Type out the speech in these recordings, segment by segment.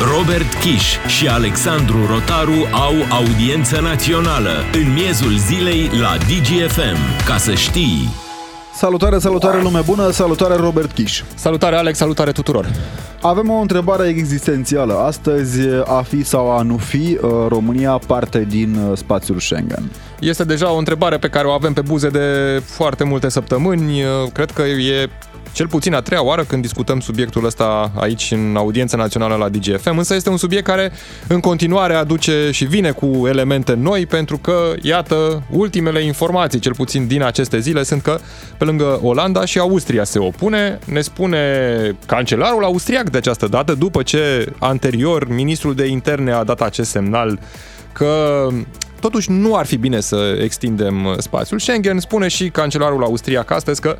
Robert Kiș și Alexandru Rotaru au audiență națională în miezul zilei la DGFM. Ca să știi... Salutare, salutare lume bună, salutare Robert Kiș. Salutare Alex, salutare tuturor. Avem o întrebare existențială. Astăzi, a fi sau a nu fi uh, România parte din uh, spațiul Schengen? Este deja o întrebare pe care o avem pe buze de foarte multe săptămâni. Uh, cred că e cel puțin a treia oară când discutăm subiectul ăsta aici în audiența națională la DGFM, însă este un subiect care în continuare aduce și vine cu elemente noi pentru că, iată, ultimele informații, cel puțin din aceste zile, sunt că pe lângă Olanda și Austria se opune, ne spune cancelarul austriac de această dată, după ce anterior ministrul de interne a dat acest semnal că totuși nu ar fi bine să extindem spațiul. Schengen, spune și cancelarul austriac astăzi că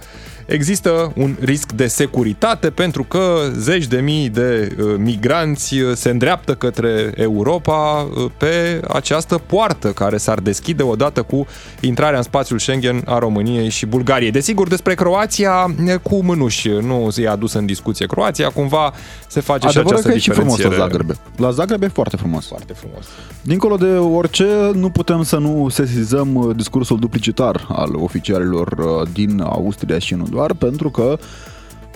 există un risc de securitate pentru că zeci de mii de uh, migranți uh, se îndreaptă către Europa uh, pe această poartă care s-ar deschide odată cu intrarea în spațiul Schengen a României și Bulgariei. Desigur, despre Croația cu mânuși nu se e adus în discuție Croația, cumva se face Adevărul și această că e și frumos la diferențiere. Zagreb. La Zagreb e foarte frumos. Foarte frumos. Dincolo de orice, nu putem să nu sesizăm uh, discursul duplicitar al oficialilor uh, din Austria și nu doar, pentru că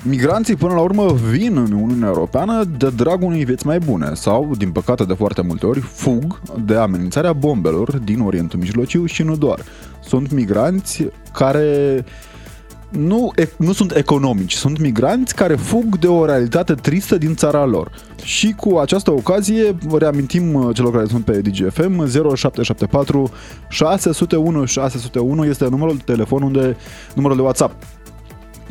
migranții până la urmă vin în Uniunea Europeană de dragul unei vieți mai bune sau, din păcate de foarte multe ori, fug de amenințarea bombelor din Orientul Mijlociu și nu doar. Sunt migranți care nu, e- nu sunt economici, sunt migranți care fug de o realitate tristă din țara lor. Și cu această ocazie reamintim uh, celor care sunt pe DGFM 0774 601 601 este numărul de telefon unde numărul de WhatsApp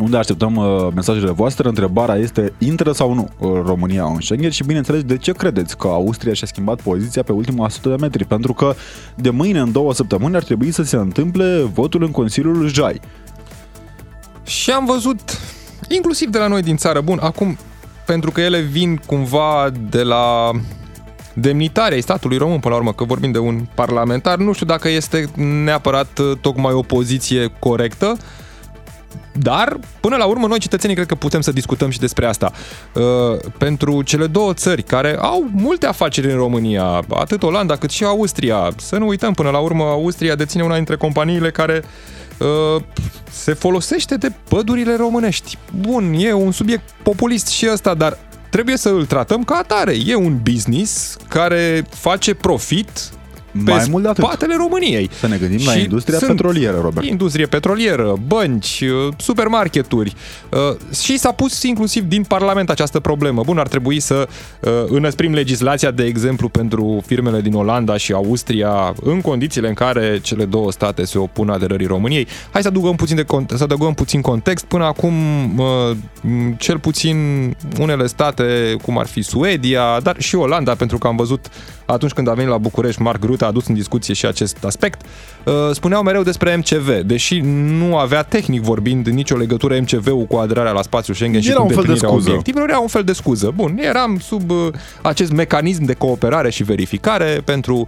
unde așteptăm uh, mesajele voastre. Întrebarea este, intră sau nu uh, România în Schengen și bineînțeles, de ce credeți că Austria și-a schimbat poziția pe ultima 100 de metri? Pentru că de mâine în două săptămâni ar trebui să se întâmple votul în Consiliul JAI. Și am văzut, inclusiv de la noi din țară, bun, acum, pentru că ele vin cumva de la demnitarii ai statului român, până la urmă, că vorbim de un parlamentar, nu știu dacă este neapărat uh, tocmai o poziție corectă, dar, până la urmă, noi cetățenii cred că putem să discutăm și despre asta. Uh, pentru cele două țări care au multe afaceri în România, atât Olanda cât și Austria, să nu uităm, până la urmă, Austria deține una dintre companiile care uh, se folosește de pădurile românești. Bun, e un subiect populist și ăsta, dar trebuie să îl tratăm ca atare. E un business care face profit pe Mai mult de atât. spatele României. Să ne gândim la Și industria sunt petrolieră, Robert. Industrie petrolieră, bănci, uh, supermarketuri uh, și s-a pus inclusiv din Parlament această problemă. Bun, ar trebui să uh, înăsprim legislația, de exemplu, pentru firmele din Olanda și Austria, în condițiile în care cele două state se opun aderării României. Hai să adăugăm puțin, de cont- să adăugăm puțin context. Până acum, uh, m, cel puțin unele state, cum ar fi Suedia, dar și Olanda, pentru că am văzut atunci când a venit la București, Marc Rutte a adus în discuție și acest aspect, uh, spuneau mereu despre MCV, deși nu avea tehnic vorbind nicio legătură MCV-ul cu aderarea la spațiul Schengen și Era cu un fel de îndeplinirea scuză. obiectivelor, era un fel de scuză. Bun, eram sub uh, acest mecanism de cooperare și verificare pentru uh,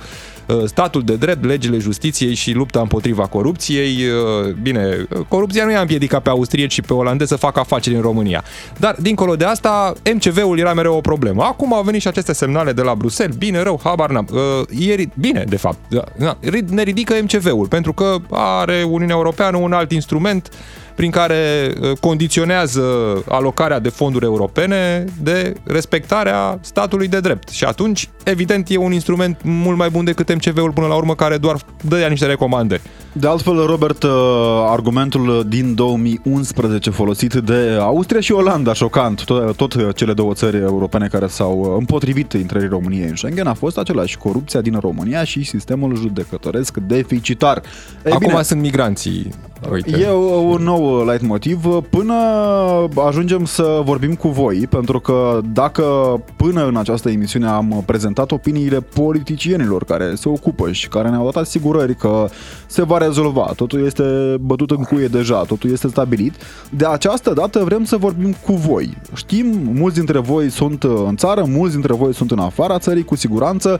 statul de drept, legile justiției și lupta împotriva corupției. Uh, Bine, uh, corupția nu i-a împiedicat pe austrieci și pe olandezi să facă afaceri în România. Dar, dincolo de asta, MCV-ul era mereu o problemă. Acum au venit și aceste semnale de la Bruxelles, bine, rău, habar n-am. Uh, Ieri, bine, de fapt, da, da, ne ridică MCV-ul, pentru că are Uniunea Europeană un alt instrument prin care uh, condiționează alocarea de fonduri europene de respectarea statului de drept. Și atunci, evident, e un instrument mult mai bun decât MCV-ul până la urmă, care doar dă niște recomandări. De altfel, Robert, uh, argumentul din 2011 folosit de Austria și Olanda, șocant, tot, tot cele două țări europene care s-au împotrivit intrării României în Schengen, a fost același, corupția din România și sistemul judecătoresc deficitar. Ei Acum bine, sunt migranții. Uite. E un nou leitmotiv până ajungem să vorbim cu voi, pentru că dacă până în această emisiune am prezentat opiniile politicienilor care se ocupă și care ne-au dat asigurări că se va rezolva, totul este bătut în cuie deja, totul este stabilit, de această dată vrem să vorbim cu voi. Știm, mulți dintre voi sunt în țară, mulți dintre voi sunt în afara țării, cu siguranță,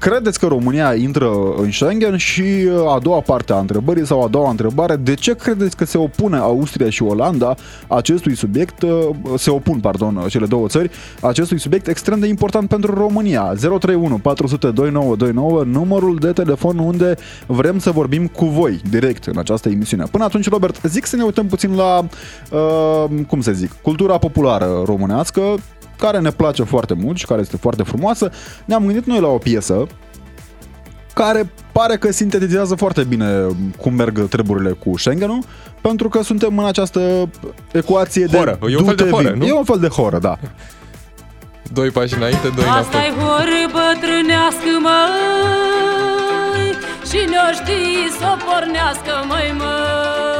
credeți că România intră în Schengen? Și uh, a doua parte a întrebării sau a doua întrebare, de ce credeți că se opune Austria și Olanda acestui subiect, uh, se opun, pardon, cele două țări, acestui subiect extrem de important pentru România? 031 400 2929, numărul de telefon unde vrem să vorbim cu voi direct în această emisiune. Până atunci, Robert, zic să ne uităm puțin la, uh, cum să zic, cultura populară românească, care ne place foarte mult și care este foarte frumoasă. Ne-am gândit noi la o piesă care pare că sintetizează foarte bine cum merg treburile cu Schengen-ul, pentru că suntem în această ecuație horă. de E un fel de horă, nu? E un fel de horă, da. Doi pași înainte, doi asta înapoi. e horă bătrânească, măi Și ne-o știi să o pornească, măi, măi Stânga unu,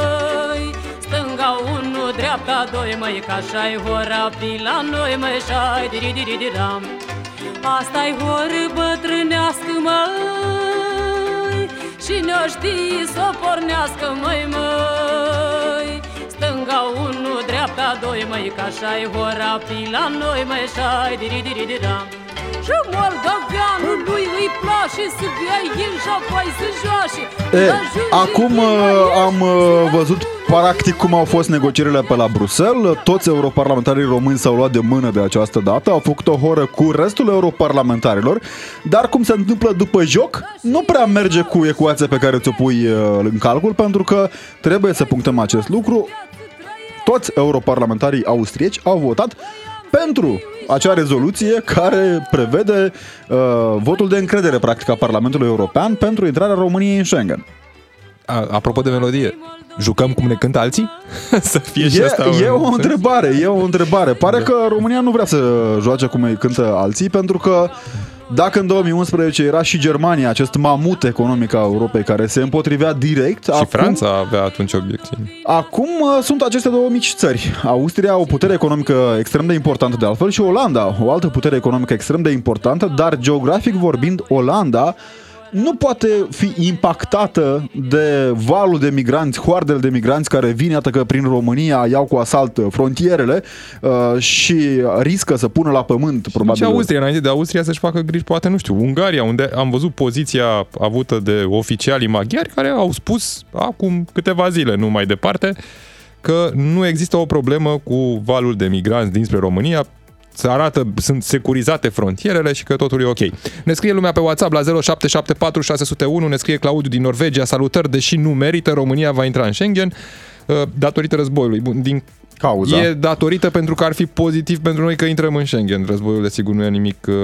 dreapta doi, măi Ca așa-i hora pe la noi, măi Și-ai diri-diri-diram Asta-i horă bătrânească, măi Și ne-o știi să o pornească, măi, măi Stânga unu, dreapta doi, măi Ca așa-i hora pe la noi, măi Și-ai diri-diri-diram și moldoveanului îi place să bea el și apoi să joace E, Ajunge acum el la uh, el am și uh, se- văzut practic cum au fost negocierile pe la Bruxelles. Toți europarlamentarii români s-au luat de mână de această dată, au făcut o horă cu restul europarlamentarilor, dar cum se întâmplă după joc, nu prea merge cu ecuația pe care ți-o pui uh, în calcul, pentru că trebuie să punctăm acest lucru. Toți europarlamentarii austrieci au votat pentru acea rezoluție care prevede uh, votul de încredere practic a Parlamentului European pentru intrarea României în Schengen. A, apropo de melodie, jucăm cum ne cântă alții? să fie și E, asta e un o sens? întrebare, e o întrebare. Pare că România nu vrea să joace cum îi cântă alții, pentru că dacă în 2011 era și Germania, acest mamut economic a Europei care se împotrivea direct, Și acum, Franța avea atunci obiecții. acum uh, sunt aceste două mici țări. Austria, o putere economică extrem de importantă de altfel, și Olanda, o altă putere economică extrem de importantă, dar geografic vorbind, Olanda nu poate fi impactată de valul de migranți, hoardele de migranți care vin, iată că prin România iau cu asalt frontierele uh, și riscă să pună la pământ, Și probabil. Austria, înainte de Austria să-și facă griji, poate, nu știu, Ungaria, unde am văzut poziția avută de oficialii maghiari care au spus acum câteva zile, nu mai departe, că nu există o problemă cu valul de migranți dinspre România, se arată, sunt securizate frontierele și că totul e ok. Ne scrie lumea pe WhatsApp la 0774 601, ne scrie Claudiu din Norvegia, salutări, deși nu merită, România va intra în Schengen uh, datorită războiului. Bun, din Cauza. E datorită pentru că ar fi pozitiv pentru noi că intrăm în Schengen. Războiul, desigur, nu e nimic uh,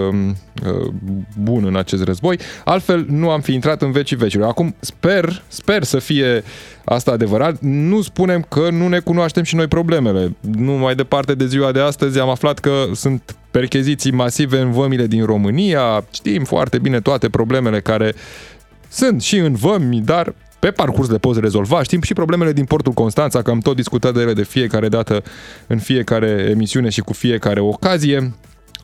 uh, bun în acest război. Altfel, nu am fi intrat în vecii vecilor. Acum, sper, sper să fie asta adevărat. Nu spunem că nu ne cunoaștem și noi problemele. Nu mai departe de ziua de astăzi am aflat că sunt percheziții masive în vămile din România. Știm foarte bine toate problemele care sunt și în vămi, dar pe parcurs le poți rezolva. Știm și problemele din portul Constanța, că am tot discutat de ele de fiecare dată, în fiecare emisiune și cu fiecare ocazie.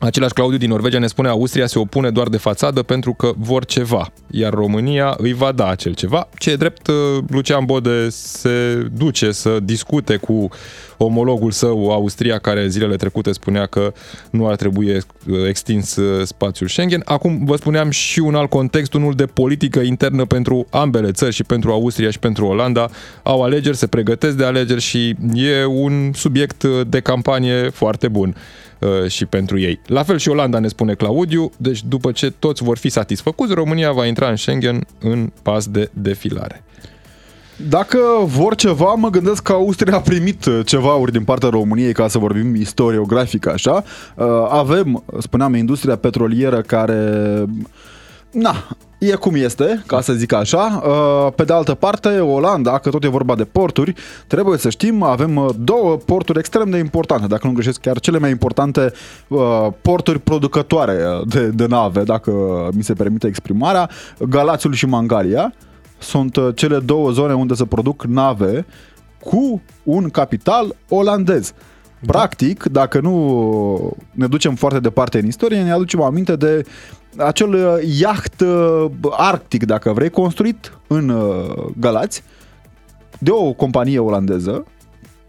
Același Claudiu din Norvegia ne spune Austria se opune doar de fațadă pentru că vor ceva, iar România îi va da acel ceva. Ce e drept, uh, Lucian Bode se duce să discute cu omologul său Austria, care zilele trecute spunea că nu ar trebui uh, extins uh, spațiul Schengen. Acum vă spuneam și un alt context, unul de politică internă pentru ambele țări, și pentru Austria și pentru Olanda. Au alegeri, se pregătesc de alegeri și e un subiect uh, de campanie foarte bun uh, și pentru ei. La fel și Olanda ne spune Claudiu, deci după ce toți vor fi satisfăcuți, România va intra în Schengen în pas de defilare. Dacă vor ceva, mă gândesc că Austria a primit uh, ceva ori din partea României, ca să vorbim istoriografic așa. Uh, Avem, spuneam, industria petrolieră care... Na, e cum este, ca să zic așa. Uh, Pe de altă parte, Olanda, că tot e vorba de porturi, trebuie să știm, avem uh, două porturi extrem de importante, dacă nu greșesc chiar cele mai importante uh, porturi producătoare de, de nave, dacă mi se permite exprimarea, Galațiul și Mangalia sunt uh, cele două zone unde se produc nave cu un capital olandez. Practic, dacă nu ne ducem foarte departe în istorie, ne aducem aminte de acel uh, iaht uh, arctic, dacă vrei, construit în uh, Galați de o companie olandeză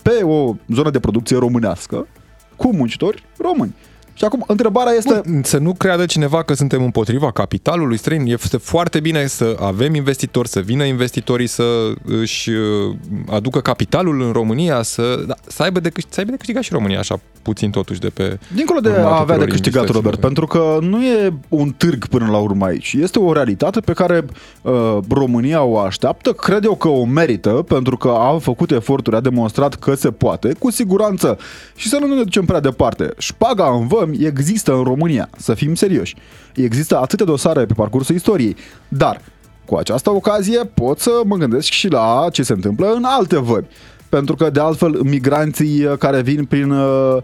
pe o zonă de producție românească cu muncitori români. Și acum, întrebarea este... Bun, să nu creadă cineva că suntem împotriva capitalului străin. Este foarte bine să avem investitori, să vină investitorii să își uh, aducă capitalul în România, să, da, să, aibă de, câștig, să aibă de câștigat și România așa puțin totuși de pe... Dincolo de a avea de câștigat, Robert, pentru că nu e un târg până la urmă aici. Este o realitate pe care uh, România o așteaptă, cred eu că o merită, pentru că a făcut eforturi, a demonstrat că se poate, cu siguranță. Și să nu ne ducem prea departe. Șpaga în vămi există în România, să fim serioși. Există atâtea dosare pe parcursul istoriei, dar cu această ocazie pot să mă gândesc și la ce se întâmplă în alte vămi. Pentru că, de altfel, migranții care vin prin uh,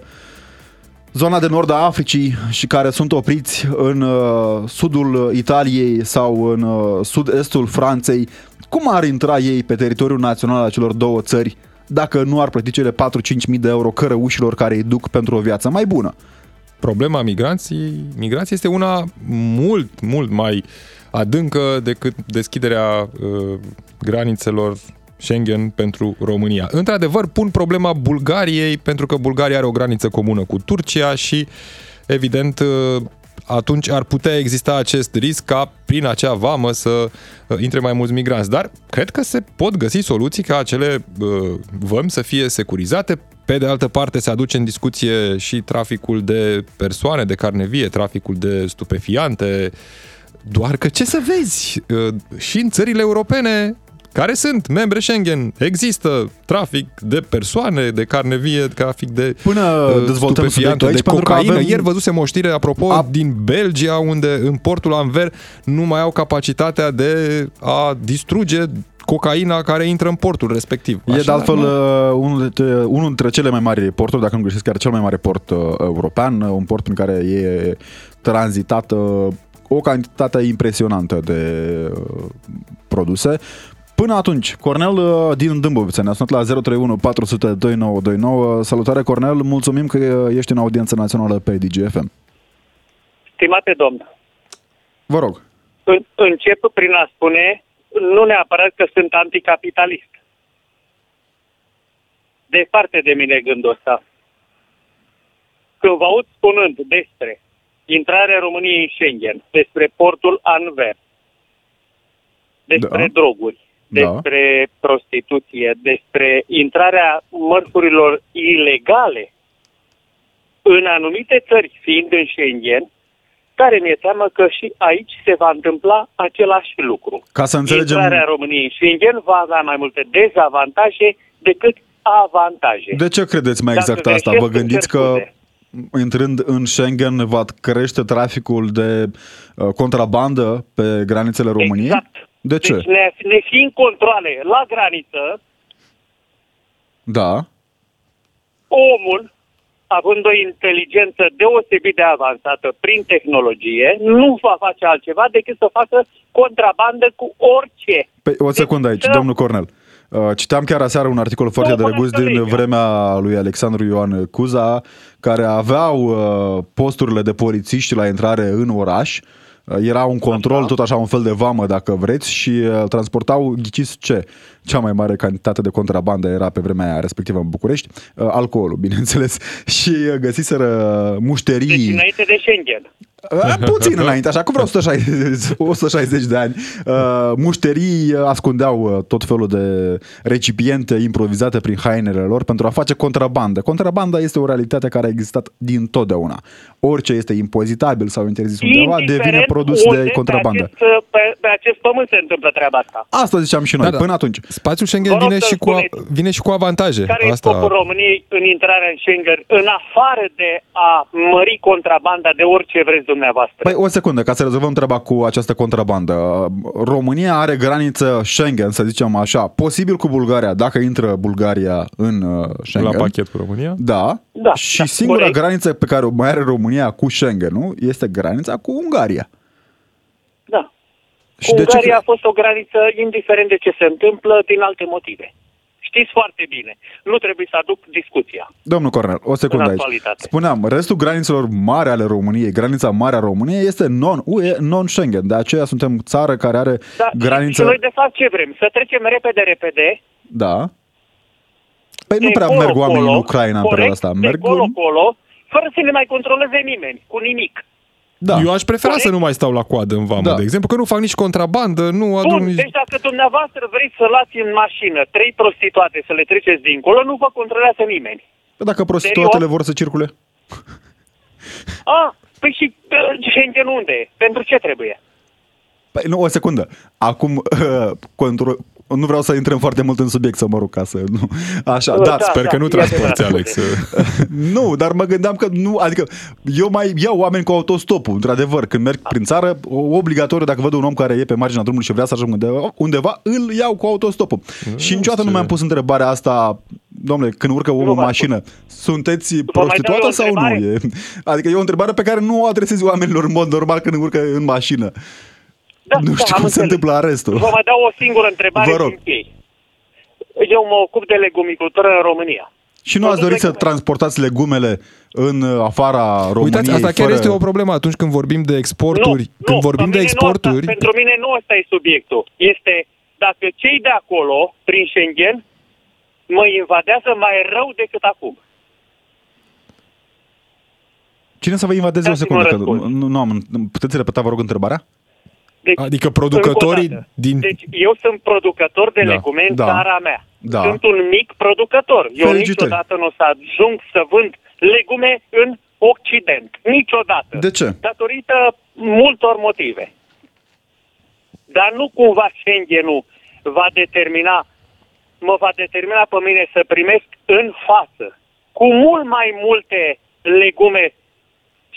zona de nord a Africii și care sunt opriți în uh, sudul Italiei sau în uh, sud-estul Franței, cum ar intra ei pe teritoriul național al celor două țări dacă nu ar plăti cele 4-5 mii de euro cărăușilor care îi duc pentru o viață mai bună? Problema migrației, migrației este una mult, mult mai adâncă decât deschiderea uh, granițelor Schengen pentru România. Într-adevăr, pun problema Bulgariei, pentru că Bulgaria are o graniță comună cu Turcia și, evident, uh, atunci ar putea exista acest risc ca prin acea vamă să uh, intre mai mulți migranți. Dar cred că se pot găsi soluții ca acele uh, vămi să fie securizate. Pe de altă parte se aduce în discuție și traficul de persoane, de carne vie, traficul de stupefiante, doar că ce să vezi, și în țările europene care sunt membre Schengen. Există trafic de persoane, de carne vie, trafic de Până uh, dezvoltăm subiectul aici, de cocaină. Avem... Ieri văzusem o știre, apropo, A... din Belgia, unde în portul Anver nu mai au capacitatea de a distruge cocaina care intră în portul respectiv. Așa, e de altfel uh, unul, dintre, unul dintre cele mai mari porturi, dacă nu greșesc, chiar cel mai mare port uh, european, uh, un port în care e tranzitată o cantitate impresionantă de uh, produse. Până atunci, Cornel uh, din Dâmbovița ne-a sunat la 031 400 2929. Salutare, Cornel, mulțumim că ești în audiență națională pe DGFM. Stimate domn, vă rog. Încep prin a spune, nu neapărat că sunt anticapitalist. Departe de mine gândul ăsta. Când vă aud spunând despre intrarea României în Schengen, despre portul Anver, despre da. droguri, da. Despre da. prostituție, despre intrarea mărfurilor ilegale în anumite țări, fiind în Schengen, care mi-e teamă că și aici se va întâmpla același lucru. Ca să înțelegem... Intrarea României în Schengen va avea mai multe dezavantaje decât avantaje. De ce credeți mai exact Dacă asta? Vă gândiți că intrând în Schengen va crește traficul de uh, contrabandă pe granițele României? Exact. De ce? Deci ne, ne fiind controle la graniță, da. omul, având o inteligență deosebit de avansată prin tehnologie, nu va face altceva decât să facă contrabandă cu orice. Păi, o secundă aici, deci, domnul Cornel. Uh, citeam chiar aseară un articol foarte drăguț din vremea lui Alexandru Ioan Cuza, care aveau uh, posturile de polițiști la intrare în oraș Uh, era un control, tot așa un fel de vamă, dacă vreți, și uh, transportau, ghiciți ce? Cea mai mare cantitate de contrabandă era pe vremea aia respectivă în București, uh, alcoolul, bineînțeles, și găsiseră mușterii... Deci înainte de Schengen. Puțin înainte, așa, cu vreo 160, 160 de ani. Mușterii ascundeau tot felul de recipiente improvizate prin hainele lor pentru a face contrabandă. Contrabanda este o realitate care a existat din totdeauna. Orice este impozitabil sau interzis undeva devine produs de contrabandă. Pe acest, pe, pe acest pământ se întâmplă treaba asta. Asta ziceam și noi, da, da. până atunci. Spațiul Schengen vine și, cu, vine și cu avantaje. Care asta... e scopul României în intrarea în Schengen, în afară de a mări contrabanda de orice vreți dumneavoastră? Păi o secundă, ca să rezolvăm treaba cu această contrabandă. România are graniță Schengen, să zicem așa, posibil cu Bulgaria, dacă intră Bulgaria în uh, Schengen. La pachet cu România? Da. da și da, singura corect. graniță pe care o mai are România cu Schengen, nu? Este granița cu Ungaria. Da. Și cu Ungaria ce... a fost o graniță indiferent de ce se întâmplă, din alte motive. Știți foarte bine. Nu trebuie să aduc discuția. Domnul Cornel, o secundă aici. Spuneam, restul granițelor mari ale României, granița mare a României este non-UE, non-Schengen. De aceea suntem țară care are da, graniță... Și noi, de fapt, ce vrem? Să trecem repede, repede. Da. Păi de nu prea merg oamenii în Ucraina în perioada asta. Merg de colo, colo, fără să ne mai controleze nimeni, cu nimic. Da. Eu aș prefera să nu mai stau la coadă în vamă, Da. de exemplu, că nu fac nici contrabandă, nu aduc Bun, nici... deci dacă dumneavoastră vreți să luați în mașină trei prostituate să le treceți dincolo, nu vă controlează nimeni. Păi Dacă prostituatele Serios? vor să circule? A, păi și uh, Schengen unde e? Pentru ce trebuie? Păi nu, o secundă. Acum, uh, control... nu vreau să intrăm foarte mult în subiect, să mă rog, ca să nu... Așa, Da, da, da. Sper că nu e transporti, adevărat. Alex. Nu, dar mă gândeam că nu, adică eu mai iau oameni cu autostopul, într-adevăr, când merg prin țară, o- obligatoriu dacă văd un om care e pe marginea drumului și vrea să ajungă undeva, undeva îl iau cu autostopul. și niciodată nu mi-am pus întrebarea asta, domnule, când urcă omul în v-ați mașină, sunteți mai dau prostituată eu o sau nu? întrebare? E, adică e o întrebare pe care nu o adresezi oamenilor în mod normal când urcă în mașină. Da, nu știu da, am cum se înțeles. întâmplă restul. Vă mai dau o singură întrebare Vă rog. și închei. Eu mă ocup de legumicultură în România. Și nu ați Produs dorit să legume. transportați legumele în uh, afara României? Uitați, asta chiar fără... este o problemă atunci când vorbim de exporturi. nu, când nu, vorbim pe de mine nu exporturi, Asta, pentru mine nu asta e subiectul. Este dacă cei de acolo, prin Schengen, mă invadează mai rău decât acum. Cine să vă invadeze o Dați-mi secundă? un Că, răspuns. nu, nu am, puteți repeta, vă rog, întrebarea? Deci, Adică producătorii încă o dată. din- Deci eu sunt producător de Da, legume în da, țara mea. da. Sunt un mic producător. Eu Felicitări. niciodată nu o să ajung să vând legume în Occident. Niciodată. De ce? Datorită multor motive. Dar nu cumva Schengen-ul va determina, mă va determina pe mine să primesc în față cu mult mai multe legume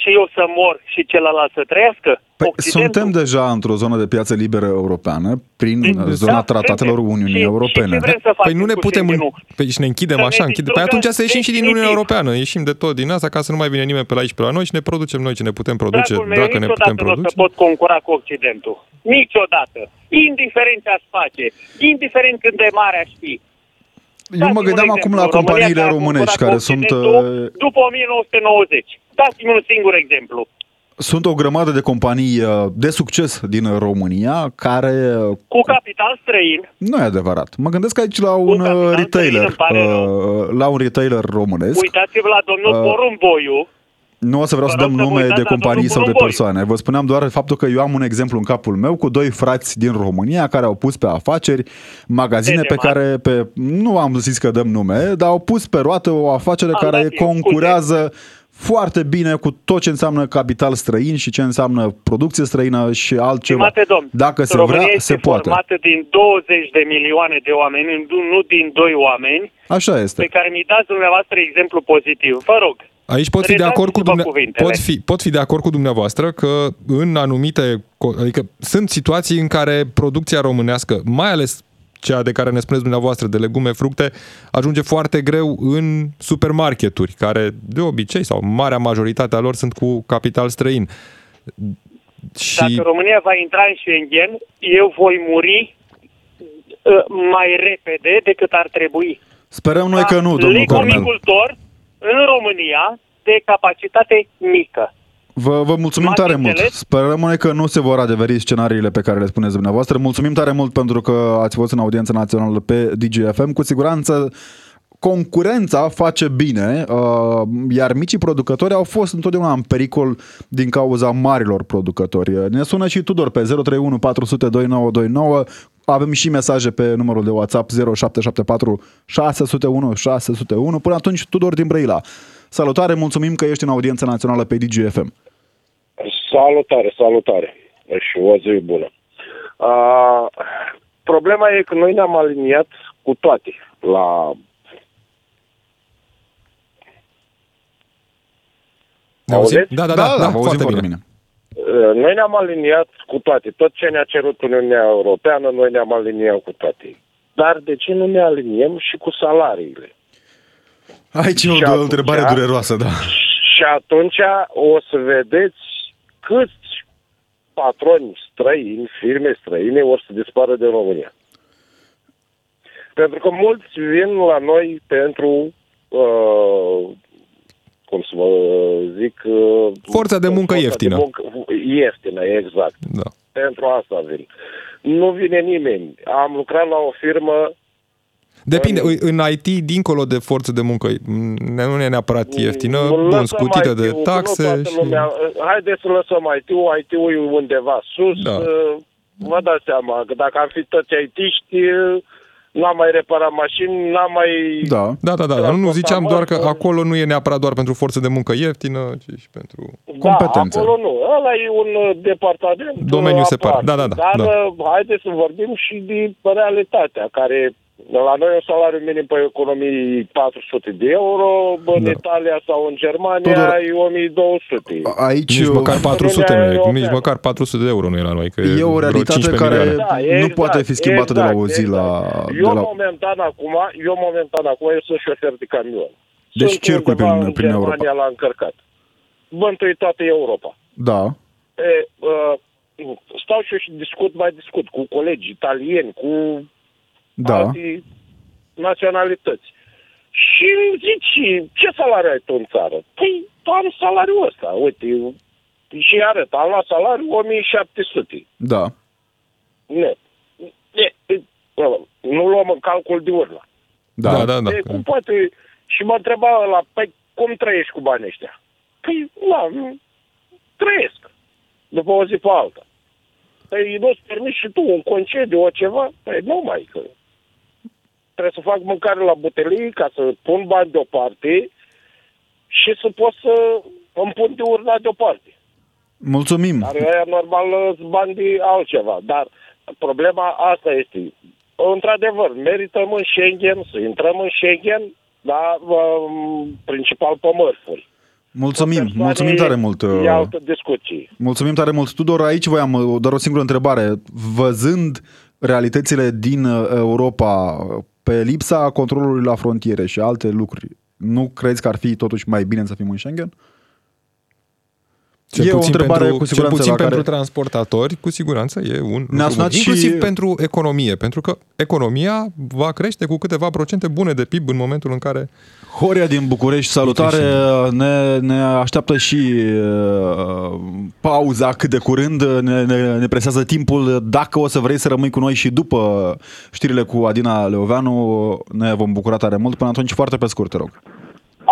și eu să mor și celălalt să trăiască? Păi, Occidentul? suntem deja într-o zonă de piață liberă europeană prin Deci, uh, zona da, tratatelor suntem. Uniunii Și- Europene. Și ce vrem să facem Păi nu ne cu putem... În... Schengen-ul? Păi și ne închidem Să ne așa, închide. Păi distrugă atunci să ieșim și din Uniunea definitiv. Europeană. Ieșim de tot din asta ca să nu mai vine nimeni pe la aici pe la noi și ne producem noi ce ne putem produce, Dragul meu, dacă ne niciodată putem nu o să produce. pot concura cu Occidentul. Niciodată. Indiferent ce aș face, indiferent cât de mare aș fi. Eu mă Dați-mi un gândeam acum exemplu. la România companiile care a românești concurat care cu sunt, Occidentul uh, După 1990. Dați-mi un singur exemplu. sunt o grămadă de companii uh, de succes din România care uh, Cu capital străin, nu e adevărat. Mă gândesc aici la un capital uh, străin, retailer, îmi pare uh, la un retailer românesc. uitați-vă la domnul Uh, Porumboiu, Nu o să vreau Vă să rog dăm să vă nume uitați de la companii domnul sau de Porumboiu. persoane. Vă spuneam doar faptul că eu am un exemplu în capul meu cu doi frați din România care au pus pe afaceri magazine De pe ce, care, pe, nu am zis că dăm nume, dar au pus pe roată o afacere Am care dat eu, concurează foarte bine cu tot ce înseamnă capital străin și ce înseamnă producție străină și altceva. Stimate domn, Dacă se România vrea, este se poate. formată din 20 de milioane de oameni, nu din doi oameni, Așa este. pe care mi dați dumneavoastră exemplu pozitiv. Vă rog. Aici pot fi, de acord cu Redați-vă dumne... cuvintele. pot, fi, pot fi de acord cu dumneavoastră că în anumite, co- adică sunt situații în care producția românească, mai ales cea de care ne spuneți dumneavoastră, de legume, fructe, ajunge foarte greu în supermarketuri, care de obicei sau marea majoritate a lor sunt cu capital străin. Și Dacă România va intra în Schengen, eu voi muri uh, mai repede decât ar trebui. Sperăm noi că nu, Ca domnul Cornel. legumicultor în România de capacitate mică. Vă, vă mulțumim M-ați tare mult. înțeles? Sperăm noi că nu se vor adeveri scenariile pe care le spuneți dumneavoastră. Mulțumim tare mult pentru că ați fost în audiența națională pe DGFM. Cu siguranță concurența face bine, uh, iar micii producători au fost întotdeauna în pericol din cauza marilor producători. Ne sună și Tudor pe 031 400 2929. Avem și mesaje pe numărul de WhatsApp 0774 601 601. Până atunci, Tudor din Brăila. Salutare, mulțumim că ești în audiența națională pe DGFM. Salutare, salutare și o zi bună. A, problema e că noi ne-am aliniat cu toate la... ne auzim? Auziți? Da, da, da, da, vă auzim foarte foarte bine. bine. Noi ne-am aliniat cu toate. Tot ce ne-a cerut Uniunea Europeană, noi ne-am aliniat cu toate. Dar de ce nu ne aliniem și cu salariile? Aici e Și o atunci- întrebare dureroasă, da. Și atunci o să vedeți câți patroni străini, firme străine, o să dispară de România. Pentru că mulți vin la noi pentru, uh, cum să vă zic... Uh, Forța de muncă ieftină. De muncă ieftină, exact. Da. Pentru asta vin. Nu vine nimeni. Am lucrat la o firmă Depinde, în IT, dincolo de forță de muncă, nu e neapărat ieftină, bun, scutită de taxe. Și... Lumea, haideți să lăsăm IT-ul, IT-ul e undeva sus. Da. Uh, vă dați seama că dacă am fi toți IT-ști, n-am mai reparat mașini, n-am mai... Da, da, da, da. dar nu ziceam doar că acolo nu e neapărat doar pentru forță de muncă ieftină, ci și pentru competențe. Da, acolo nu. Ăla e un uh, departament Domeniu separat, da, da, da. Dar da. Uh, haideți să vorbim și de realitatea, care la noi un salariu minim pe economii 400 de euro, în da. Italia sau în Germania Tudor, e 1200. Aici nici măcar 400 nu e, nici măcar 400 de euro nu e la noi. Că e o realitate care da, exact, nu poate fi schimbată exact, de la o zi exact. la... Eu de la... momentan acum, eu momentan acum, eu sunt șofer de camion. Deci sunt circul prin, prin Europa. Germania l-a încărcat. Bântui toată Europa. Da. E, uh, stau și eu și discut, mai discut cu colegi italieni, cu da. alții naționalități. Și îmi zici, ce salariu ai tu în țară? Păi, am salariul ăsta, uite, și arăt, am luat salariul 1700. Da. Ne. ne. Nu luăm în calcul de urmă. Da, da, da. da. E, cum poate... Și mă întreba la, păi, cum trăiești cu banii ăștia? Păi, la, trăiesc. După o zi pe alta. Păi, nu-ți permiți și tu un concediu, o ceva? Păi, nu mai, că trebuie să fac mâncare la butelii ca să pun bani deoparte și să pot să îmi pun de urna deoparte. Mulțumim. Dar aia normal bani de altceva. Dar problema asta este. Într-adevăr, merităm în Schengen, să intrăm în Schengen, dar principal pe mărfuri. Mulțumim, mulțumim tare mult. E altă discuție. Mulțumim tare mult. Tudor, aici voiam uh, doar o singură întrebare. Văzând realitățile din uh, Europa pe lipsa controlului la frontiere și alte lucruri, nu crezi că ar fi totuși mai bine să fim în Schengen? Cel e o întrebare pentru, cu siguranță cel puțin pentru care... transportatori, cu siguranță e un Ne lucru și... Inclusiv pentru economie, pentru că economia va crește cu câteva procente bune de PIB în momentul în care... Horia din București, salutare! Ne, ne așteaptă și uh, pauza cât de curând, ne, ne, ne presează timpul. Dacă o să vrei să rămâi cu noi și după știrile cu Adina Leoveanu, ne vom bucura tare mult. Până atunci, foarte pe scurt, te rog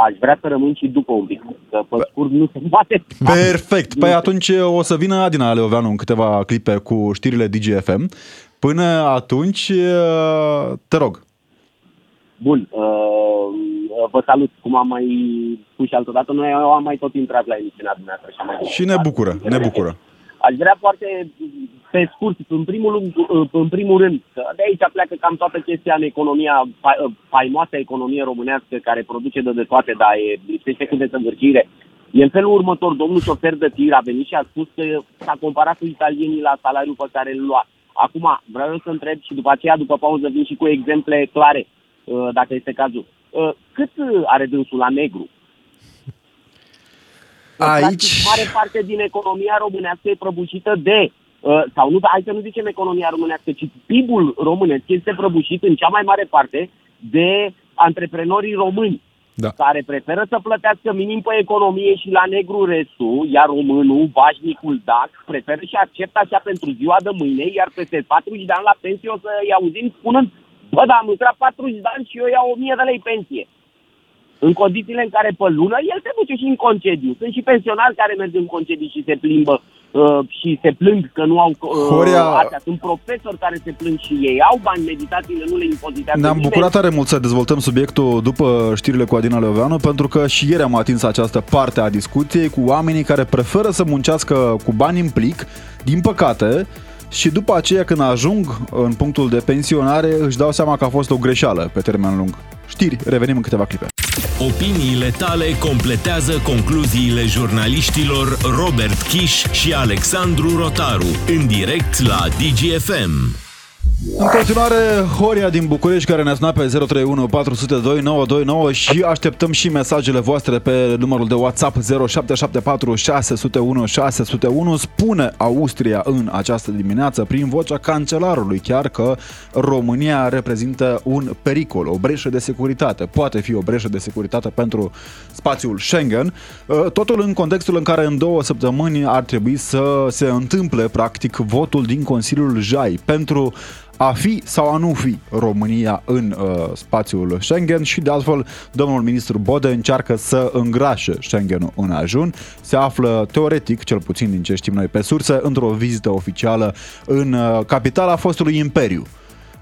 aș vrea să rămân și după un pic, că pe scurt nu se poate. Perfect. Păi atunci o să vină Adina Leoveanu în câteva clipe cu știrile DGFM. Până atunci, te rog. Bun. Uh, vă salut. Cum am mai spus și altădată, noi am mai tot intrat la emisiunea dumneavoastră. Și, mai și ne bucură, ne bucură. Aș vrea foarte pe scurt, în primul, în primul rând, de aici pleacă cam toată chestia în economia, faimoasă economie românească care produce de, de toate, dar e lipsește cu desăvârșire. E în felul următor, domnul șofer de tir a venit și a spus că s-a comparat cu italienii la salariul pe care îl lua. Acum, vreau să întreb și după aceea, după pauză, vin și cu exemple clare, uh, dacă este cazul. Uh, cât are dânsul la negru? Aici... Practic, mare parte din economia românească e prăbușită de Uh, sau nu, hai să nu zicem economia românească, ci PIB-ul românesc este prăbușit în cea mai mare parte de antreprenorii români, da. care preferă să plătească minim pe economie și la negru restul, iar românul, vașnicul dac, preferă și acceptă așa pentru ziua de mâine, iar peste 40 de ani la pensie o să-i auzim spunând, bă, da, am lucrat 40 de ani și eu iau 1000 de lei pensie în condițiile în care pe lună el se duce și în concediu. Sunt și pensionari care merg în concediu și se plimbă uh, și se plâng că nu au uh, Horia... astea. Sunt profesori care se plâng și ei. Au bani, meditațiile nu le impozitează Ne-am nimeni. bucurat tare mult să dezvoltăm subiectul după știrile cu Adina Leoveanu, pentru că și ieri am atins această parte a discuției cu oamenii care preferă să muncească cu bani în plic, din păcate, și după aceea când ajung în punctul de pensionare își dau seama că a fost o greșeală pe termen lung. Știri, revenim în câteva clipe. Opiniile tale completează concluziile jurnaliștilor Robert Kiș și Alexandru Rotaru în direct la DGFM. În continuare, Horia din București care ne-a sunat pe 031 402 929 și așteptăm și mesajele voastre pe numărul de WhatsApp 0774 601 601. Spune Austria în această dimineață prin vocea cancelarului chiar că România reprezintă un pericol, o breșă de securitate. Poate fi o breșă de securitate pentru spațiul Schengen. Uh, totul în contextul în care în două săptămâni ar trebui să se întâmple practic votul din Consiliul JAI pentru a fi sau a nu fi România în uh, spațiul Schengen și de altfel domnul ministru Bode încearcă să îngrașe Schengenul în ajun. Se află teoretic, cel puțin din ce știm noi pe surse, într-o vizită oficială în uh, capitala fostului imperiu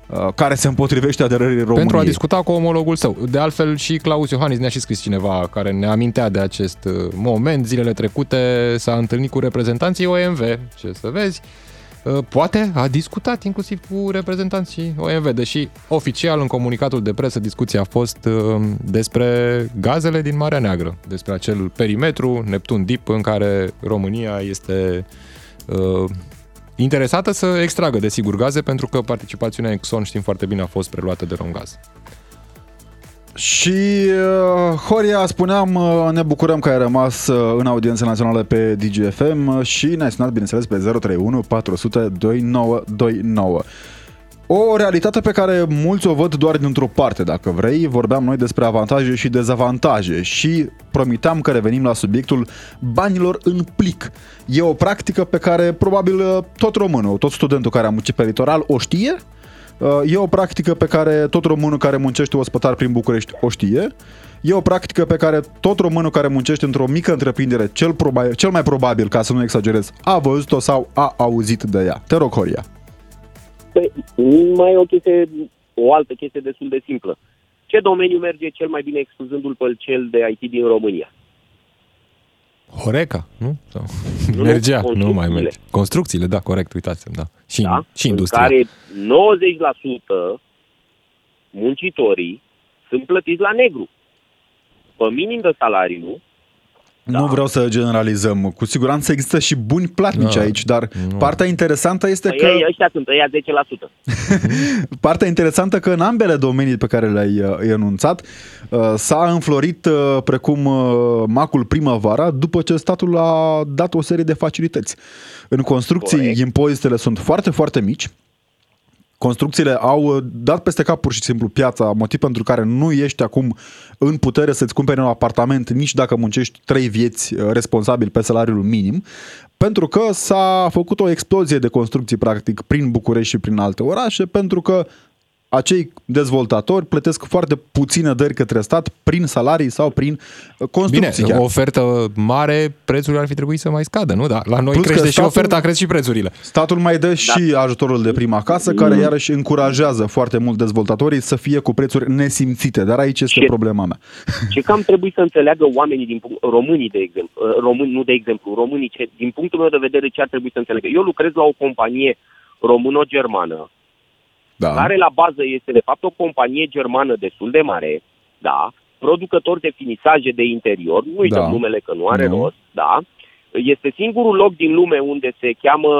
uh, care se împotrivește aderării României. Pentru a discuta cu omologul său. De altfel și Claus Iohannis ne-a și scris cineva care ne amintea de acest uh, moment. Zilele trecute s-a întâlnit cu reprezentanții OMV, ce să vezi. Uh, poate a discutat inclusiv cu reprezentanții OMV, deși oficial în comunicatul de presă discuția a fost uh, despre gazele din Marea Neagră, despre acel perimetru Neptun Deep în care România este uh, interesată să extragă, desigur, gaze, pentru că participațiunea Exxon, știm foarte bine, a fost preluată de Romgaz. Și uh, Horia, spuneam, uh, ne bucurăm că ai rămas uh, în audiență națională pe DGFM uh, și ne-ai sunat, bineînțeles, pe 031 400 2929. O realitate pe care mulți o văd doar dintr-o parte, dacă vrei. Vorbeam noi despre avantaje și dezavantaje și promiteam că revenim la subiectul banilor în plic. E o practică pe care probabil uh, tot românul, tot studentul care a muncit pe litoral o știe, Uh, E o practică pe care tot românul care muncește ospătar prin București o știe. E o practică pe care tot românul care muncește într-o mică întreprindere, cel, probabil, cel mai probabil, ca să nu exagerez, a văzut-o sau a auzit de ea. Te rog, Horia. Păi, mai e o chestie, o altă chestie destul de simplă. Ce domeniu merge cel mai bine excluzându-l pe cel de IT din România? Horeca, nu? Sau... Nu, Mergea, nu mai construcțiile. merge. Construcțiile, da, corect, uitați da. Și, Da? și în industria. care 90% muncitorii sunt plătiți la negru. Pe minim de salariu, Nu vreau să generalizăm. Cu siguranță există și buni platnici Da. aici, dar Nu. partea interesantă este păi că ei, ăștia sunt ăia 10%. Partea interesantă că în ambele domenii pe care le-ai uh, enunțat uh, s-a înflorit uh, precum uh, macul primăvara după ce statul a dat o serie de facilități. În construcții Corect. impozitele sunt foarte, foarte mici. Construcțiile au uh, dat peste cap pur și simplu piața, motiv pentru care nu ești acum în putere să-ți cumperi un apartament nici dacă muncești trei vieți uh, responsabil pe salariul minim, pentru că s-a făcut o explozie de construcții practic prin București și prin alte orașe, pentru că acei dezvoltatori plătesc foarte puține dări către stat prin salarii sau prin uh, Bine, construcții. chiar. o ofertă mare, prețurile ar fi trebuit să mai scadă, nu? Da, la noi Plus că crește și statul- oferta, cresc și prețurile. Statul mai dă și ajutorul de prima casă, care iarăși încurajează foarte mult dezvoltatorii să fie cu prețuri nesimțite. Dar aici este Și- problema mea. Ce cam trebuie să înțeleagă oamenii din punct, românii, de exemplu, uh, români, nu de exemplu, românii, ce, din punctul meu de vedere, ce ar trebui să înțeleagă? Eu lucrez la o companie româno-germană, Da. care la bază este de fapt o companie germană destul de mare, da, producător de finisaje de interior, nu uităm Da. numele că nu are Nu. rost, da, este singurul loc din lume unde se cheamă,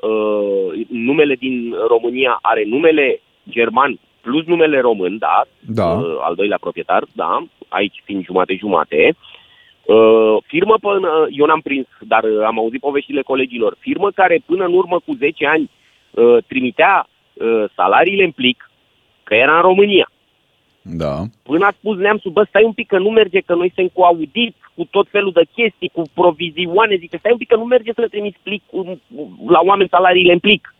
uh, numele din România are numele german plus numele român, da, Da. uh, al doilea proprietar, da, aici fiind jumate-jumate. Uh, firmă până, eu n-am prins, dar uh, am auzit poveștile colegilor, firmă care până în urmă cu 10 ani uh, trimitea uh, salariile în plic, că era în România. Da. Până a spus neamțul, bă, stai un pic că nu merge, că noi suntem cu audit, cu tot felul de chestii, cu provizioane, zice, stai un pic că nu merge să le trimiți plic, cu- la oameni salariile în plic.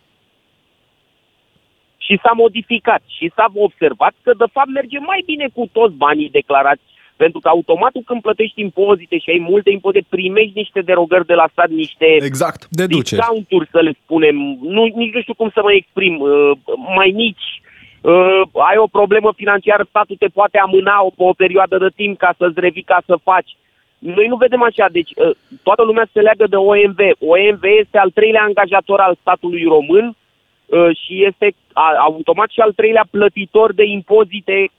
Și s-a modificat și s-a observat că de fapt merge mai bine cu toți banii declarați, pentru că automatul când plătești impozite și ai multe impozite, primești niște derogări de la stat, niște Exact. Deduceri. discounturi, să le spunem, nu, nici nu știu cum să mă exprim, uh, mai mici, uh, ai o problemă financiară, statul te poate amâna o, pe o perioadă de timp ca să-ți revii, ca să faci. Noi nu vedem așa, deci uh, toată lumea se leagă de OMV. OMV este al treilea angajator al statului român uh, și este a, automat și al treilea plătitor de impozite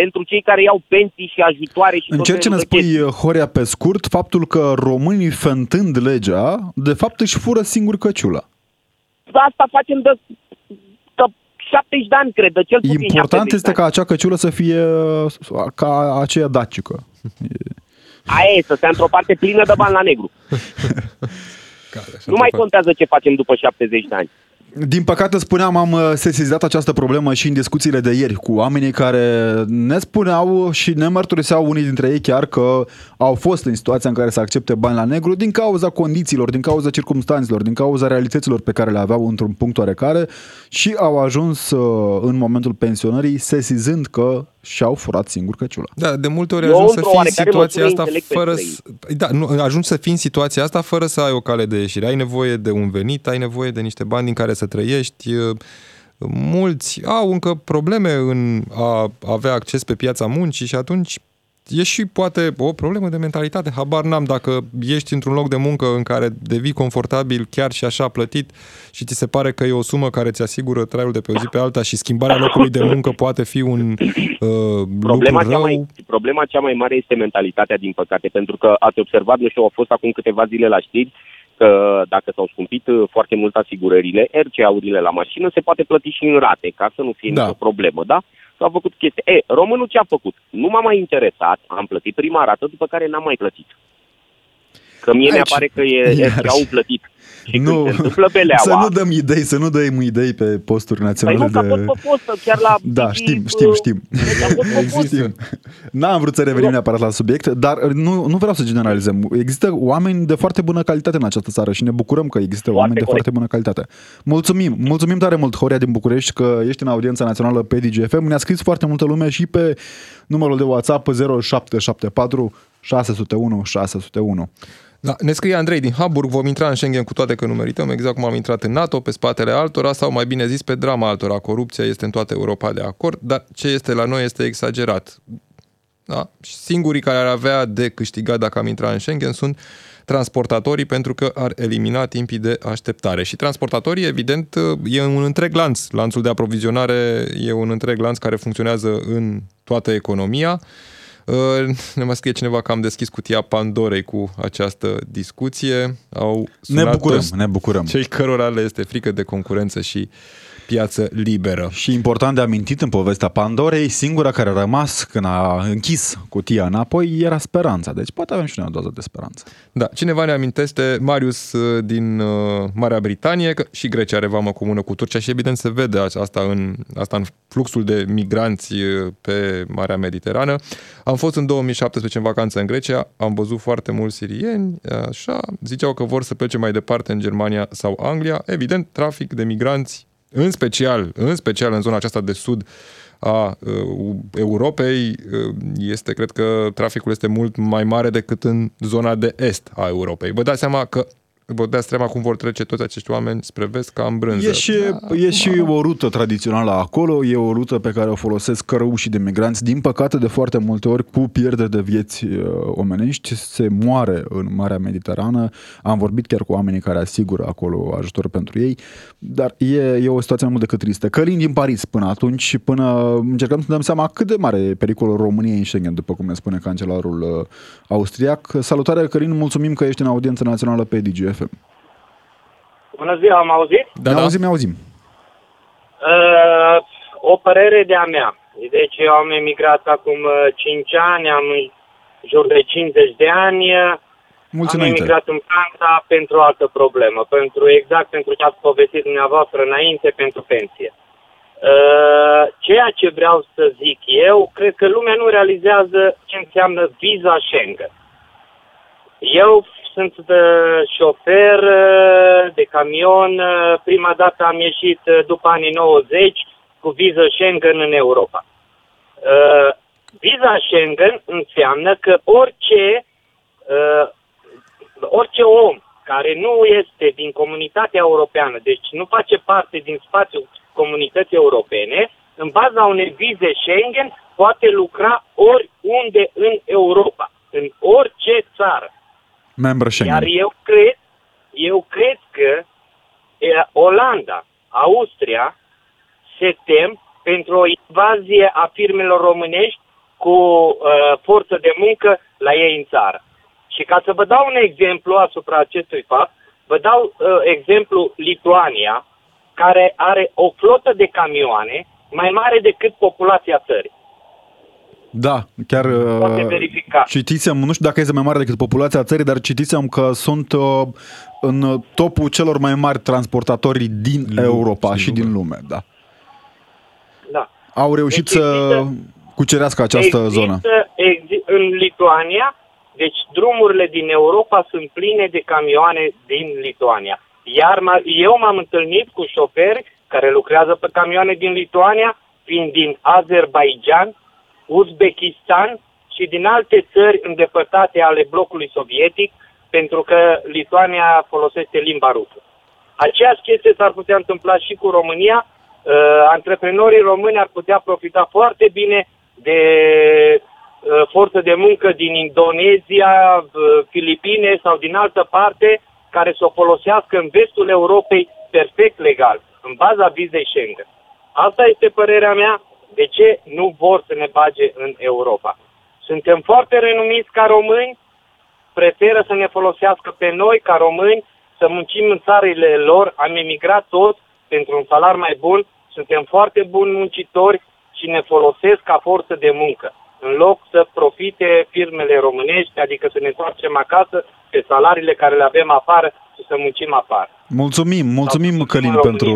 pentru cei care iau pensii și ajutoare și tot Încerci să ne felul de chestii. spui, Horia, pe scurt, faptul că românii fentând legea, de fapt își fură singur căciula. Asta facem de, de 70 de ani, cred, de cel puțin Important 70 este de ca acea căciulă să fie uh, ca aceea dacică. ani. Aia e, să stea într-o parte plină de bani la negru. Care, așa Nu mai tot- contează ce facem după 70 de ani. Din păcate, spuneam, am uh, sesizat această problemă și în discuțiile de ieri cu oamenii care ne spuneau și ne mărturiseau unii dintre ei chiar că au fost în situația în care să accepte bani la negru din cauza condițiilor, din cauza circumstanțelor, din cauza realităților pe care le aveau într-un punct oarecare și au ajuns uh, în momentul pensionării sesizând că și-au furat singur căciula. Da, de multe ori ajungi să fii în situația asta fără să, da, nu, ajungi să fii în situația asta fără să ai o cale de ieșire. Ai nevoie de un venit, ai nevoie de niște bani din care să trăiești. Mulți au încă probleme în a avea acces pe piața muncii și atunci e și poate o problemă de mentalitate. Habar n-am dacă ești într-un loc de muncă în care devii confortabil chiar și așa plătit și ți se pare că e o sumă care ți asigură traiul de pe o zi pe alta și schimbarea locului de muncă poate fi un uh, problema lucru cea rău. Mai, problema cea mai mare este mentalitatea, din păcate, pentru că ați observat, nu știu, au fost acum câteva zile la știri, că dacă s-au scumpit uh, foarte mult asigurările, RCA-urile la mașină se poate plăti și în rate, ca să nu fie Da. nicio problemă, da? S-a făcut chestia. E, românul ce a făcut? Nu m-a mai interesat, am plătit prima rată, după care n-am mai plătit. Că mie Aici, mi pare că e iarăși. RCA-ul plătit. Și nu, când se întâmplă beleaua... să nu dăm idei, să nu dăm idei pe posturi Păi naționale nu, că a de... fost pe postă, chiar la... Da, Digi, știm, știm, uh, știm. Deci a fost pe postă. Știm. N-am vrut să revenim neapărat la subiect, dar nu, nu vreau să generalizăm. Există oameni de foarte bună calitate în această țară și ne bucurăm că există Foarte oameni de corect. foarte bună calitate. Mulțumim, mulțumim tare mult, Horia din București, că ești în audiența națională pe DGFM. Ne-a scris foarte multă lume și pe numărul de WhatsApp 0774 601 601. Da, ne scrie Andrei din Hamburg, vom intra în Schengen cu toate că nu merităm, exact cum am intrat în NATO, pe spatele altora sau mai bine zis pe drama altora. Corupția este în toată Europa de acord, dar ce este la noi este exagerat. Da? Și Singurii care ar avea de câștigat dacă am intrat în Schengen sunt transportatorii pentru că ar elimina timpii de așteptare. Și transportatorii, evident, e un întreg lanț. Lanțul de aprovizionare e un întreg lanț care funcționează în toată economia. Uh, Ne mai scrie cineva că am deschis cutia Pandorei cu această discuție. Au Ne sunat bucurăm, toți ne bucurăm. Cei cărora le este frică de concurență și piață liberă. Și important de amintit în povestea Pandorei, singura care a rămas când a închis cutia înapoi era speranța. Deci poate avem și noi o doză de speranță. Da, cineva ne amintește, Marius uh, din uh, Marea Britanie, că și Grecia are vamă comună cu Turcia și evident se vede asta în, asta în fluxul de migranți uh, pe Marea Mediterană. Am fost în 2017 în vacanță în Grecia, am văzut foarte mulți sirieni, așa, ziceau că vor să plece mai departe în Germania sau Anglia. Evident, trafic de migranți, în special, în special în zona aceasta de sud a uh, Europei, uh, este, cred că traficul este mult mai mare decât în zona de est a Europei. Vă dați seama că vă dați seama cum vor trece toți acești oameni spre vest ca în brânză. E și, e și o rută tradițională acolo, e o rută pe care o folosesc cărăușii de migranți. Din păcate, de foarte multe ori, cu pierdere de vieți uh, omenești, se moare în Marea Mediterană. Am vorbit chiar cu oamenii care asigură acolo ajutor pentru ei, dar e, e o situație mai mult decât tristă. Călin din Paris până atunci și până încercăm să ne dăm seama cât de mare e pericolul României în Schengen, după cum ne spune cancelarul uh, austriac. Salutare, Călin, mulțumim că ești în audiență națională pe DGFM. Bună ziua, am auzit? Da, ne da. auzim, ne auzim. Uh, o părere de-a mea. Deci eu am emigrat acum uh, 5 ani, am în jur de 50 de ani. uh, Mulți am înainte. emigrat în Franța pentru o altă problemă, pentru exact pentru ce ați povestit dumneavoastră înainte, pentru pensie. Uh, ceea ce vreau să zic eu, cred că lumea nu realizează ce înseamnă viza Schengen. Eu sunt de șofer uh, de camion. uh, Prima dată am ieșit uh, după anii 90 cu viză Schengen în Europa. Uh, Viza Schengen înseamnă că orice, uh, orice om care nu este din comunitatea europeană, deci nu face parte din spațiul comunității europene, în baza unei vize Schengen poate lucra oriunde în Europa, în orice țară. Member Schengen. Iar eu cred, eu cred că e, Olanda, Austria se tem pentru o invazie a firmelor românești cu uh, forță de muncă la ei în țară. Și ca să vă dau un exemplu asupra acestui fapt, vă dau uh, exemplu Lituania, care are o flotă de camioane mai mare decât populația țării. Da, chiar Poate uh, verifica. citisem, nu știu dacă este mai mare decât populația țării, dar citisem că sunt uh, în topul celor mai mari transportatori din Lume, Europa din și lume. din lume, da. Da. Au reușit Deci să există- cucerească această există, zonă. Exi- în Lituania, deci drumurile din Europa sunt pline de camioane din Lituania. Iar m- eu m-am întâlnit cu șoferi care lucrează pe camioane din Lituania, vin din Azerbaijan, Uzbekistan și din alte țări îndepărtate ale blocului sovietic, pentru că Lituania folosește limba rusă. Aceeași chestie s-ar putea întâmpla și cu România. Uh, antreprenorii români ar putea profita foarte bine de uh, forță de muncă din Indonezia, uh, Filipine sau din altă parte, care să o folosească în vestul Europei perfect legal, în baza vizei Schengen. Asta este părerea mea. De ce nu vor să ne bage în Europa? Suntem foarte renumiți ca români, preferă să ne folosească pe noi ca români, să muncim în țările lor, am emigrat toți pentru un salar mai bun, suntem foarte buni muncitori și ne folosesc ca forță de muncă, în loc să profite firmele românești, adică să ne întoarcem acasă pe salariile care le avem afară și să muncim afară. Mulțumim, mulțumim Sau Călin în pentru,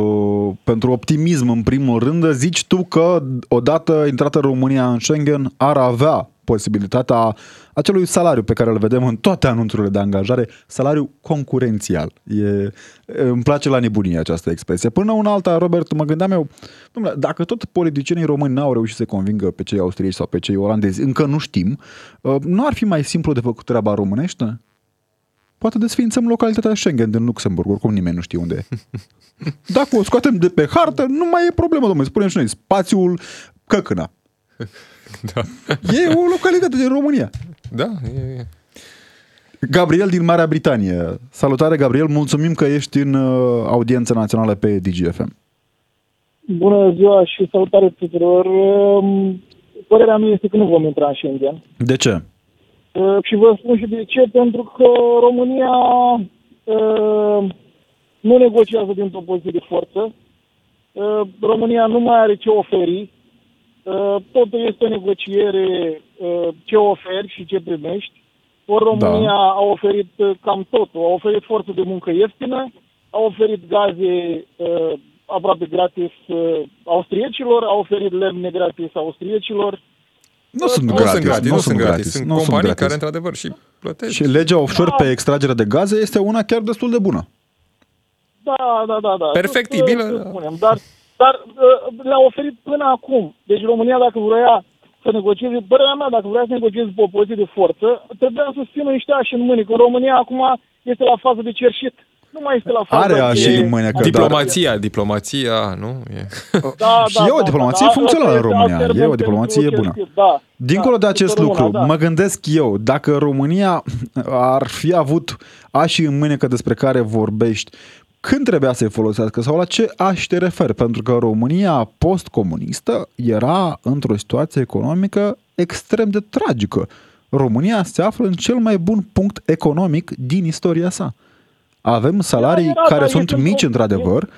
pentru optimism în primul rând. Zici tu că odată intrată România în Schengen ar avea posibilitatea acelui salariu pe care îl vedem în toate anunțurile de angajare, salariu concurențial. E, îmi place la nebunie această expresie. Până una alta, Robert, mă gândeam eu, domnule, dacă tot politicienii români n-au reușit să convingă pe cei austrieci sau pe cei olandezi, încă nu știm, uh, nu ar fi mai simplu de făcut treaba românește? Poate desființăm localitatea Schengen din Luxemburg, oricum nimeni nu știe unde e. Dacă o scoatem de pe hartă, nu mai e problemă, domnule. Spunem și noi, spațiul Căcâna. Da. E o localitate din România. Da, e, e. Gabriel din Marea Britanie. Salutare, Gabriel. Mulțumim că ești în uh, audiența națională pe DGFM. Bună ziua și salutare tuturor. Um, Părerea mea este că nu vom intra în Schengen. De ce? Uh, Și vă spun și de ce, pentru că România uh, nu negociază dintr-o poziție de forță. Uh, România nu mai are ce oferi. Uh, Totul este o negociere uh, ce oferi și ce primești. Ori România Da. a oferit uh, cam totul. A oferit forță de muncă ieftină, a oferit gaze uh, aproape gratis uh, austriecilor, a oferit lemne gratis austriecilor. Nu sunt Nu gratis. sunt gratis, nu sunt gratis. Sunt nu companii gratis. care într-adevăr și plătesc. Și legea offshore pe extragerea de gaze este una chiar destul de bună. Da, da, da, da. Perfectibilă, Să- să da. Spunem. Dar, dar uh, le-a oferit până acum. Deci România, dacă vrea să negocieze, părerea mea, dacă vrea să negocieze pe o poziție de forță, trebuia să țină niște ași în mâini. Că România acum este la fază de cerșit. Nu mai este la fază Are de... ași în mâini, că Diplomația, diplomația, nu? E. Da, Și e o diplomație funcțională în România. asta E o termen diplomație pentru bună. cerșit, Da. Dincolo da, de acest pentru lucru, România, da. mă gândesc eu, dacă România ar fi avut așii în mânecă despre care vorbești, când trebuia să-i folosească sau la ce aș te referi? Pentru că România post-comunistă era într-o situație economică extrem de tragică. România se află în cel mai bun punct economic din istoria sa. Avem salarii era, care dar sunt este mici, un- într-adevăr,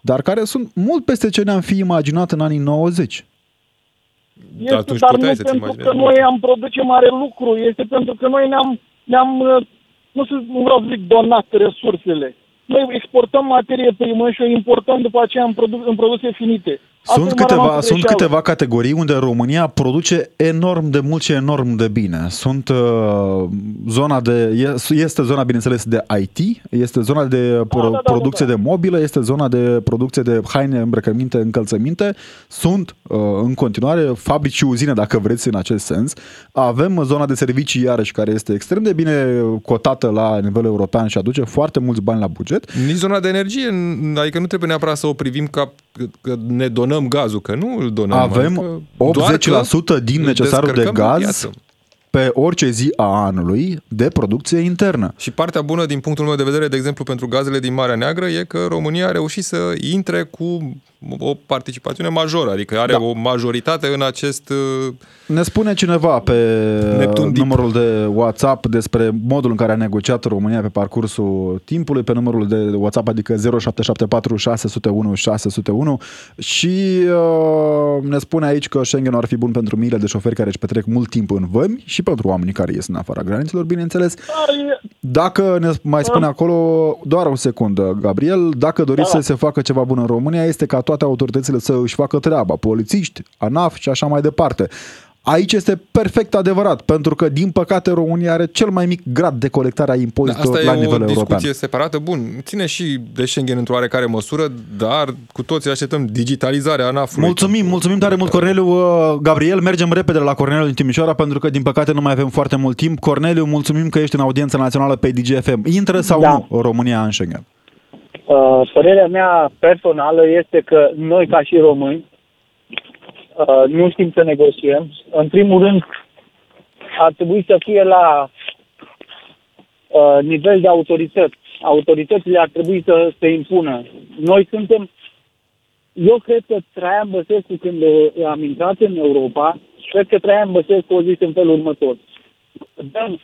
dar care sunt mult peste ce ne-am fi imaginat în anii 90. Este, Atunci dar puteai nu să-ți pentru imaginezi că noi am produce mare lucru, este pentru că noi ne-am, ne-am uh, nu, să, nu vreau să zic donat resursele. Noi exportăm materie primă și o importăm după aceea în, produ- în produse finite. Asta Sunt e marea câteva, noastră sunt greșeală. câteva categorii unde România produce enorm de mult și enorm de bine. Sunt uh, zona de, e- este zona, bineînțeles, de IT, este zona de pro, da, da, producție da. de mobilă, este zona de producție de haine, îmbrăcăminte, încălțăminte. Sunt uh, în continuare fabrici și uzine, dacă vreți, în acest sens. Avem zona de servicii, iarăși, care este extrem de bine cotată la nivel european și aduce foarte mulți bani la buget. Nici zona de energie, n- adică nu trebuie neapărat să o privim ca că- că ne donăm gazul, că nu îl donăm. Avem adică doar 80% că din îl necesarul de descărcăm pe gaz piață. pe orice zi a anului de producție internă. Și partea bună din punctul meu de vedere, de exemplu, pentru gazele din Marea Neagră, e că România a reușit să intre cu o participațiune majoră, adică are da. o majoritate în acest... Uh, ne spune cineva pe Neptun numărul de WhatsApp despre modul în care a negociat România pe parcursul timpului, pe numărul de WhatsApp, adică 0774 601 601 și uh, ne spune aici că Schengen ar fi bun pentru miile de șoferi care își petrec mult timp în vămi și pentru oamenii care ies în afara granițelor, bineînțeles. Dacă ne mai spune acolo, doar o secundă, Gabriel, dacă doriți da. să se facă ceva bun în România, este ca toate autoritățile să își facă treaba, polițiști, ANAF și așa mai departe. Aici este perfect adevărat, pentru că, din păcate, România are cel mai mic grad de colectare a impozitelor da, la nivel european. Asta e o discuție separată. Bun, ține și de Schengen într-o oarecare măsură, dar cu toții așteptăm digitalizarea ANAF-ului. Mulțumim, mulțumim tare mult, Corneliu. Uh, Gabriel, mergem repede la Corneliu din Timișoara, pentru că, din păcate, nu mai avem foarte mult timp. Corneliu, mulțumim că ești în audiența națională pe DGFM. Intră sau da. nu România în Schengen? Uh, părerea mea personală este că noi, ca și români, uh, nu știm să negociem. În primul rând, ar trebui să fie la uh, nivel de autorități. Autoritățile ar trebui să se impună. Noi suntem... Eu cred că Traian Băsescu, când am intrat în Europa, cred că Traian Băsescu a zis în felul următor. Dăm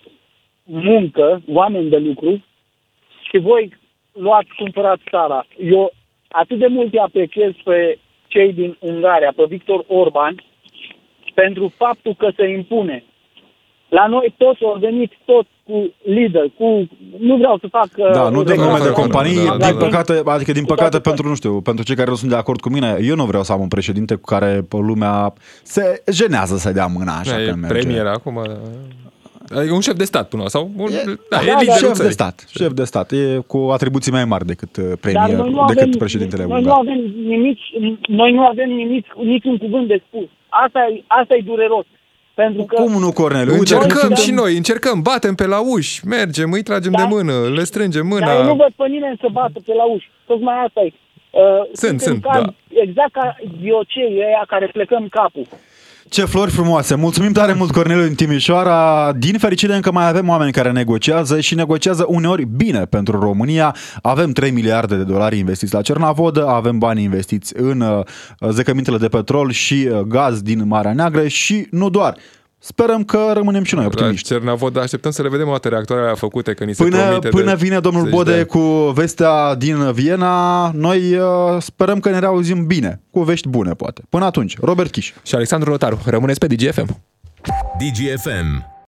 muncă, oameni de lucru și voi luați, cumpărați țara. Eu atât de mult îi apreciez pe cei din Ungaria, pe Victor Orban, pentru faptul că se impune. La noi toți au venit tot cu lider, cu... Nu vreau să fac... Da, nu dăm nume de companii, da, din da, păcate, adică din păcate pentru, nu știu, pentru cei care nu sunt de acord cu mine, eu nu vreau să am un președinte cu care lumea se jenează să dea mâna așa da, când merge. Premier acum... E un șef de stat până sau un, e, da, da, e da, șef de stat. Șef de stat. E cu atribuții mai mari decât uh, premier, decât avem, președintele Noi nu avem nimic, noi nu avem nimic, niciun cuvânt de spus. Asta e, asta e dureros. Pentru că Cum nu, Cornel? Încercăm și noi, încercăm, batem pe la uși, mergem, îi tragem da, de mână, le strângem mâna. Dar eu nu văd pe nimeni să bată pe la uși. Tocmai asta e. Uh, sunt, sunt, ca, da. Exact ca diocei ăia care plecăm capul. Ce flori frumoase! Mulțumim tare mult, Corneliu, în Timișoara. Din fericire încă mai avem oameni care negociază și negociază uneori bine pentru România. Avem 3 miliarde de dolari investiți la Cernavodă, avem bani investiți în uh, zecămintele de petrol și uh, gaz din Marea Neagră și nu doar. Sperăm că rămânem și noi optimiști. Cernavod, dar să le vedem o dată reactoarele făcute, că ni se până, promite Până de vine domnul Bode de... cu vestea din Viena, noi uh, sperăm că ne reauzim bine, cu vești bune, poate. Până atunci, Robert Chiș. Și Alexandru Rotaru, rămâneți pe DGFM. DGFM